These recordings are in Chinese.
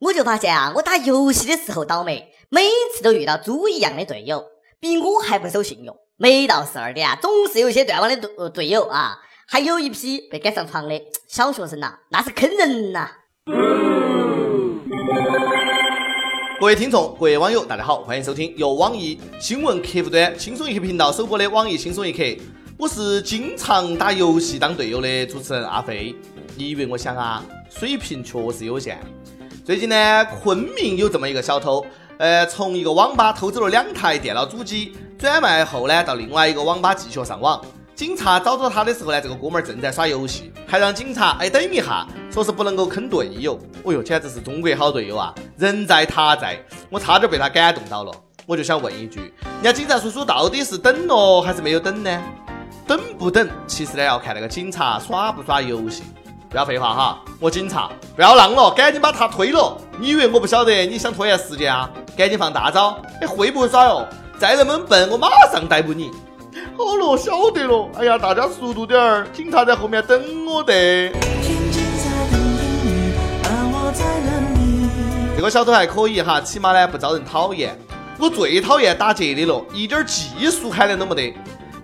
我就发现啊，我打游戏的时候倒霉，每次都遇到猪一样的队友，比我还不守信用。每到十二点啊，总是有一些断网的队队友啊，还有一批被赶上床的小学生呐，那是坑人呐！各位听众，各位网友，大家好，欢迎收听由网易新闻客户端轻松一刻频道首播的网易轻松一刻。我是经常打游戏当队友的主持人阿飞。你以为我想啊？水平确实有限。最近呢，昆明有这么一个小偷，呃，从一个网吧偷走了两台电脑主机，转卖后呢，到另外一个网吧继续上网。警察找到他的时候呢，这个哥们儿正在耍游戏，还让警察哎等一下，说是不能够坑队友。哦哟，简直是中国好队友啊！人在他在，我差点被他感动到了。我就想问一句，人家警察叔叔到底是等了还是没有等呢？等不等，其实呢要看那个警察耍不耍游戏。不要废话哈，我警察，不要浪了，赶紧把他推了。你以为我不晓得你想拖延时间啊？赶紧放大招！你，会不会耍哟？再那么笨，我马上逮捕你。好了，晓得了。哎呀，大家速度点儿，警察在后面等我的。这个小偷还可以哈，起码呢不招人讨厌。我最讨厌打劫的了，一点技术含量都没得。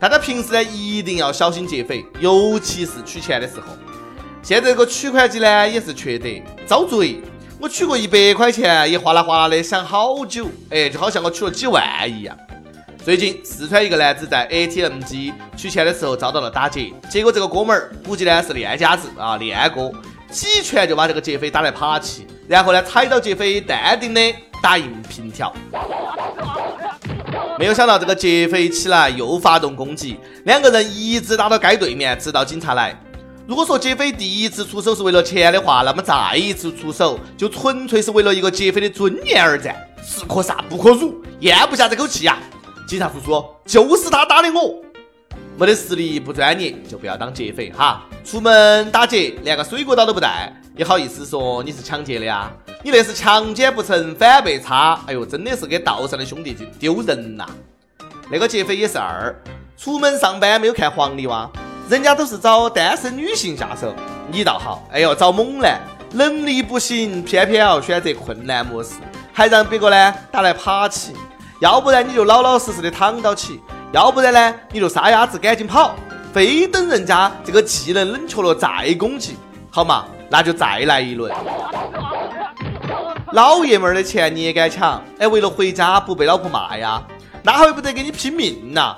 大家平时呢一定要小心劫匪，尤其是取钱的时候。现在这个取款机呢也是缺德，遭罪。我取过一百块钱，也哗啦哗啦的响好久，哎，就好像我取了几万一样。最近四川一个男子在 ATM 机取钱的时候遭到了打劫，结果这个哥们儿估计呢是练家子啊，练过，几拳就把这个劫匪打来趴起，然后呢踩到劫匪，淡定的打印凭条。没有想到这个劫匪起来又发动攻击，两个人一直打到街对面，直到警察来。如果说劫匪第一次出手是为了钱的话，那么再一次出手就纯粹是为了一个劫匪的尊严而战，是可杀不可辱，咽不下这口气呀！警察叔叔，就是他打的我，没得实力不专业就不要当劫匪哈！出门打劫连个水果刀都不带，你好意思说你是抢劫的呀？你那是强奸不成反被插，哎呦，真的是给道上的兄弟去丢人呐！那个劫匪也是二，出门上班没有看黄历哇？人家都是找单身女性下手，你倒好，哎呦，找猛男，能力不行，偏偏要选择困难模式，还让别个呢打来爬起，要不然你就老老实实的躺到起，要不然呢你就撒丫子赶紧跑，非等人家这个技能冷却了再攻击，好嘛，那就再来一轮。老爷们儿的钱你也敢抢？哎，为了回家不被老婆骂呀？那还不得给你拼命呐？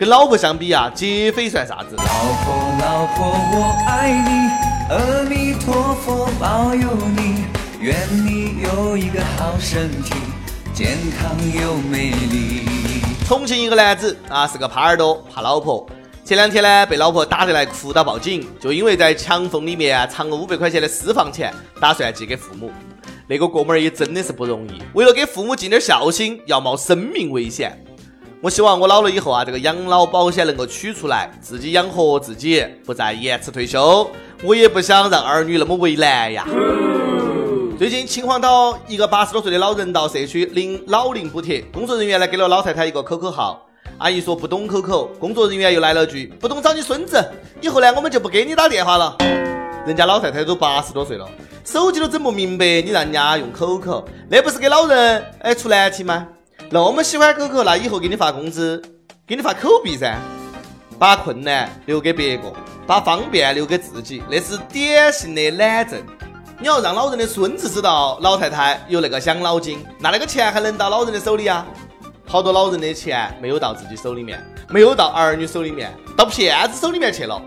跟老婆相比啊，劫匪算啥子？老婆老婆我爱你，阿弥陀佛保佑你，愿你有一个好身体，健康又美丽。重庆一个男子啊，是个耙耳朵，怕老婆。前两天呢，被老婆打得来哭到报警，就因为在墙缝里面藏了五百块钱的私房钱，打算寄给父母。那个哥们儿也真的是不容易，为了给父母尽点孝心，要冒生命危险。我希望我老了以后啊，这个养老保险能够取出来，自己养活自己，不再延迟退休。我也不想让儿女那么为难呀。最近秦皇岛一个八十多岁的老人到社区领老龄补贴，工作人员呢给了老太太一个 QQ 号，阿姨说不懂 QQ，工作人员又来了句不懂找你孙子，以后呢我们就不给你打电话了。人家老太太都八十多岁了，手机都整不明白，你让人家用 QQ，那不是给老人哎出难题吗？那么喜欢狗狗那以后给你发工资，给你发口币噻。把困难留给别个，把方便留给自己，那是典型的懒政。你要让老人的孙子知道老太太有那个养老金，那那个钱还能到老人的手里啊？好多老人的钱没有到自己手里面，没有到儿女手里面，到骗子手里面去了。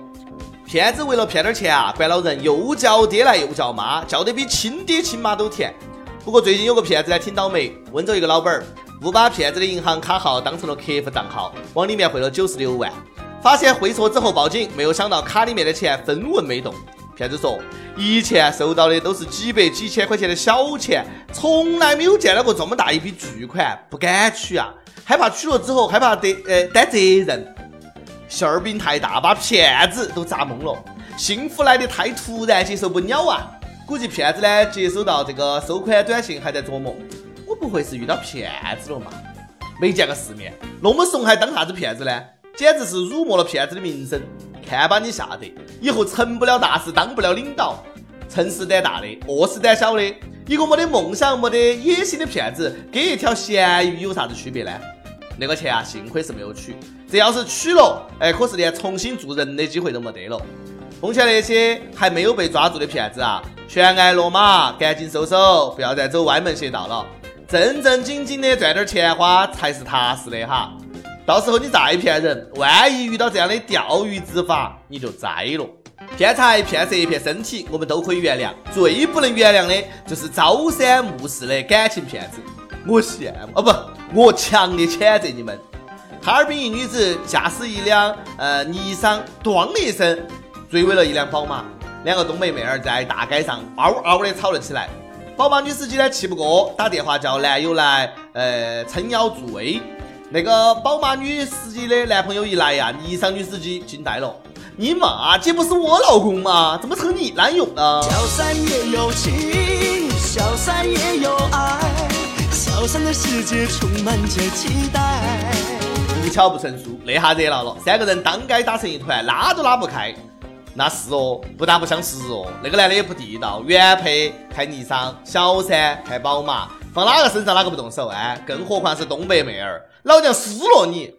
骗子为了骗点钱啊，把老人又叫爹来又叫妈，叫得比亲爹亲妈都甜。不过最近有个骗子呢，挺倒霉，温州一个老板儿。误把骗子的银行卡号当成了客户账号，往里面汇了九十六万。发现汇错之后报警，没有想到卡里面的钱分文没动。骗子说，以前收到的都是几百几千块钱的小钱，从来没有见到过这么大一笔巨款，不敢取啊，害怕取了之后害怕得呃担责任。馅儿饼太大，把骗子都砸懵了。幸福来的太突然，接受不了啊！估计骗子呢接收到这个收款短信，还在琢磨。不会是遇到骗子了嘛？没见过世面，那么怂还当啥子骗子呢？简直是辱没了骗子的名声。看把你吓得，以后成不了大事，当不了领导。诚实胆大的，恶事胆小的，一个没得梦想、没得野心的骗子，跟一条咸鱼有啥子区别呢？那个钱啊，幸亏是没有取。这要是取了，哎，可是连重新做人的机会都没得了。奉劝那些还没有被抓住的骗子啊，悬崖勒马，赶紧收手，不要再走歪门邪道了。正正经经的赚点钱花才是踏实的哈。到时候你再骗人，万一遇到这样的钓鱼执法，你就栽了。骗财、骗色、骗身体，我们都可以原谅。最不能原谅的就是朝三暮四的感情骗子。我羡慕哦不，我强烈谴责你们。哈尔滨一女子驾驶一辆呃尼桑，咣的一声追尾了一辆宝马，两个东北妹儿在大街上嗷嗷的吵了起来。宝马女司机呢气不过，打电话叫男友来呃撑腰助威。那个宝马女司机的男朋友一来呀，尼桑女司机惊呆了。你妈，这不是我老公吗？怎么成你男友了？小三也有情，小三也有爱，小三的世界充满着期待。不巧不成书，那下热闹了，三个人当街打成一团，拉都拉不开。那是哦，不打不相识哦。那个男的也不地道，原配开尼桑，小三开宝马，放哪个身上哪个不动手哎？更何况是东北妹儿，老娘撕了你！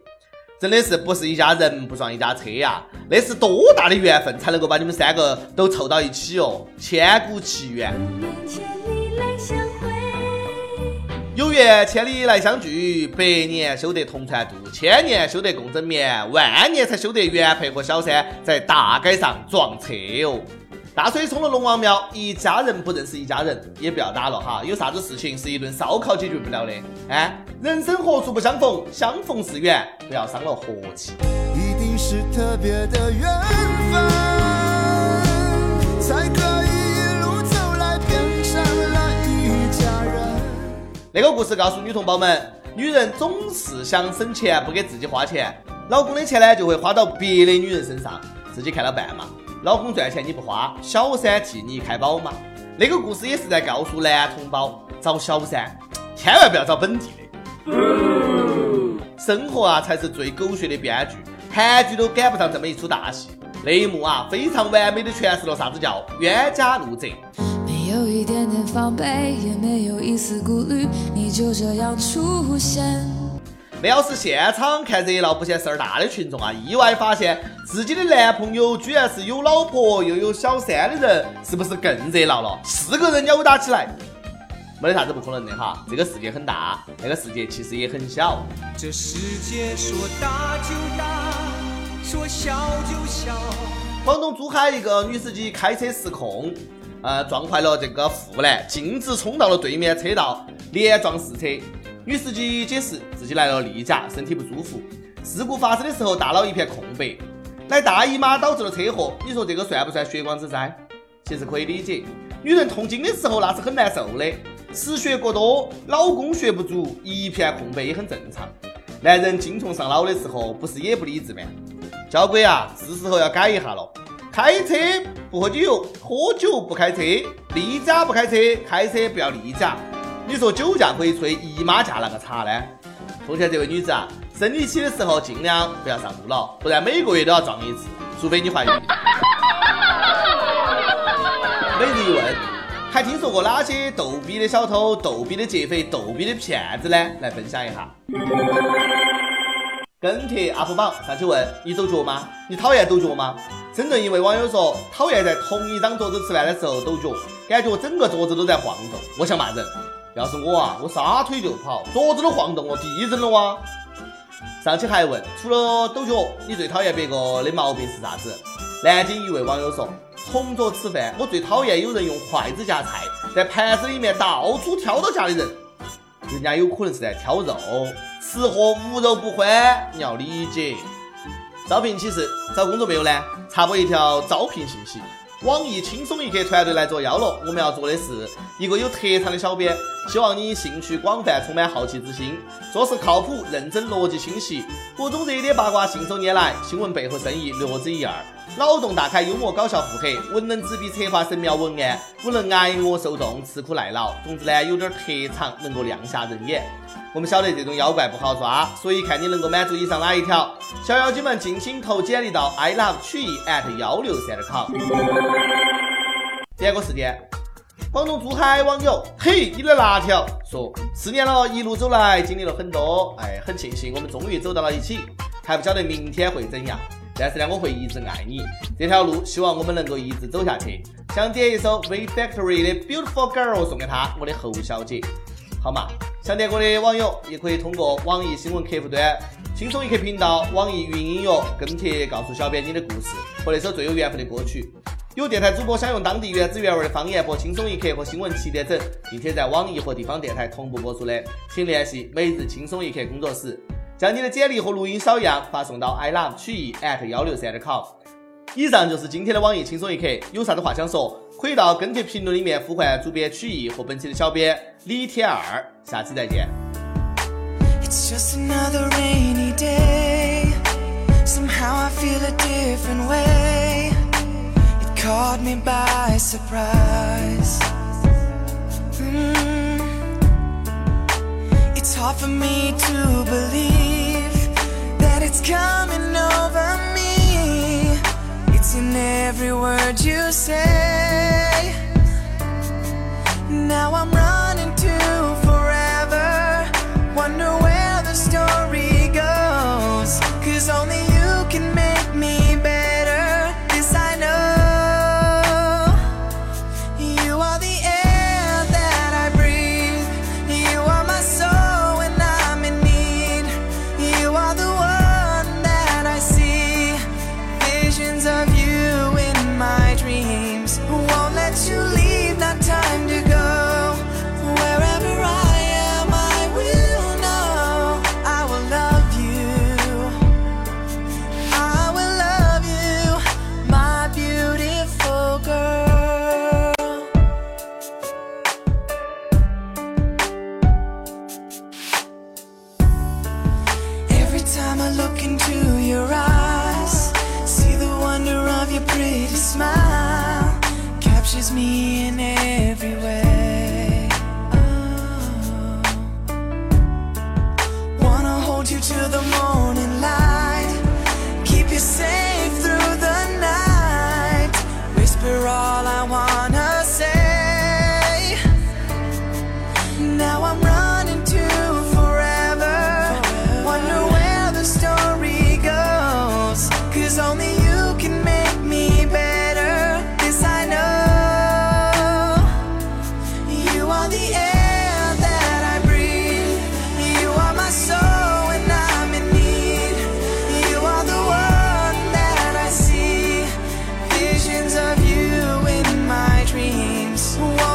真的是不是一家人不撞一家车呀？那是多大的缘分才能够把你们三个都凑到一起哦？千古奇缘。有缘千里来相聚，百年修得同船渡，千年修得共枕眠，万年才修得原配和小三在大街上撞车哦。大水冲了龙王庙，一家人不认识一家人，也不要打了哈。有啥子事情是一顿烧烤解决不了的？哎，人生何处不相逢，相逢是缘，不要伤了和气。一定是特别的缘分，才可以那个故事告诉女同胞们，女人总是想省钱，不给自己花钱，老公的钱呢就会花到别的女人身上，自己看了办嘛。老公赚钱你不花，小三替你开宝马。那个故事也是在告诉男同胞，找小三千万不要找本地的。生活啊才是最狗血的编剧，韩剧都赶不上这么一出大戏。那一幕啊，非常完美的诠释了啥子叫冤家路窄。没有一点点防备，也没有一丝顾虑，你就这样出现。那要是现场看热闹不嫌事儿大的群众啊，意外发现自己的男朋友居然是有老婆又有小三的人，是不是更热闹了？四个人扭打起来，没得啥子不可能的哈。这个世界很大，那个世界其实也很小。这世界说大就大，说小就小。广东珠海一个女司机开车失控，呃，撞坏了这个护栏，径直冲到了对面车道，连撞四车。女司机解释自己来了例假，身体不舒服。事故发生的时候，大脑一片空白，来大姨妈导致了车祸。你说这个算不算血光之灾？其实可以理解，女人痛经的时候那是很难受的，失血过多，脑供血不足，一片空白也很正常。男人精虫上脑的时候，不是也不理智吗？交规啊，是时候要改一下了。开车不喝酒，喝酒不开车，例假不开车，开车不要例假。你说酒驾可以吹姨妈驾那个茶呢？奉劝这位女子啊，生理期的时候尽量不要上路了，不然每个月都要撞一次，除非你怀孕。每日一问，还听说过哪些逗逼的小偷、逗逼的劫匪、逗逼的骗子呢？来分享一下。跟帖 UP 榜上去问：你抖脚吗？你讨厌抖脚吗？深圳一位网友说：讨厌在同一张桌子吃饭的时候抖脚，感觉整个桌子都在晃动，我想骂人。要是我啊，我撒腿就跑，桌子都晃动，了地震了哇！上期还问，除了抖脚，你最讨厌别个的毛病是啥子？南京一位网友说，同桌吃饭，我最讨厌有人用筷子夹菜，在盘子里面到处挑到夹的人。人家有可能是在挑肉，吃货无肉不欢，你要理解。招聘启事，找工作没有呢？插播一条招聘信息。网易轻松一刻团队来作妖了，我们要做的是一个有特长的小编，希望你兴趣广泛，充满好奇之心，做事靠谱、认真、逻辑清晰，各种热点八卦信手拈来，新闻背后深意略知一二，脑洞大开、幽默搞笑腹黑，文能执笔策划神妙文案，武能挨饿受冻、吃苦耐劳，总之呢，有点特长，能够亮瞎人眼。我们晓得这种妖怪不好抓，所以看你能够满足以上哪一条，小妖精们尽情投简历到 i love 曲艺 at 幺六三点 com。第二个事件，广东珠海网友嘿，你的辣条说，四年了，一路走来经历了很多，哎，很庆幸我们终于走到了一起，还不晓得明天会怎样，但是呢，我会一直爱你，这条路希望我们能够一直走下去。想点一首 V Factory 的 Beautiful Girl 送给他，我的侯小姐，好吗？想点歌的网友也可以通过网易新闻客户端、轻松一刻频道、网易云音乐跟帖告诉小编你的故事和那首最有缘分的歌曲。有电台主播想用当地原汁原味的方言播《轻松一刻》和新闻七点整，并且在网易和地方电台同步播出的，请联系每日轻松一刻工作室，将你的简历和录音小样发送到 i love 曲艺 at 幺六三点 com。以上就是今天的网易轻松一刻，有啥子话想说，可以到跟帖评论里面呼唤主编曲艺和本期的小编李天二。下期再见。It's just another rainy day. Somehow I feel a different way. caught me by surprise. Mm. It's hard for me to believe that it's coming over me. It's in every word you say. Me who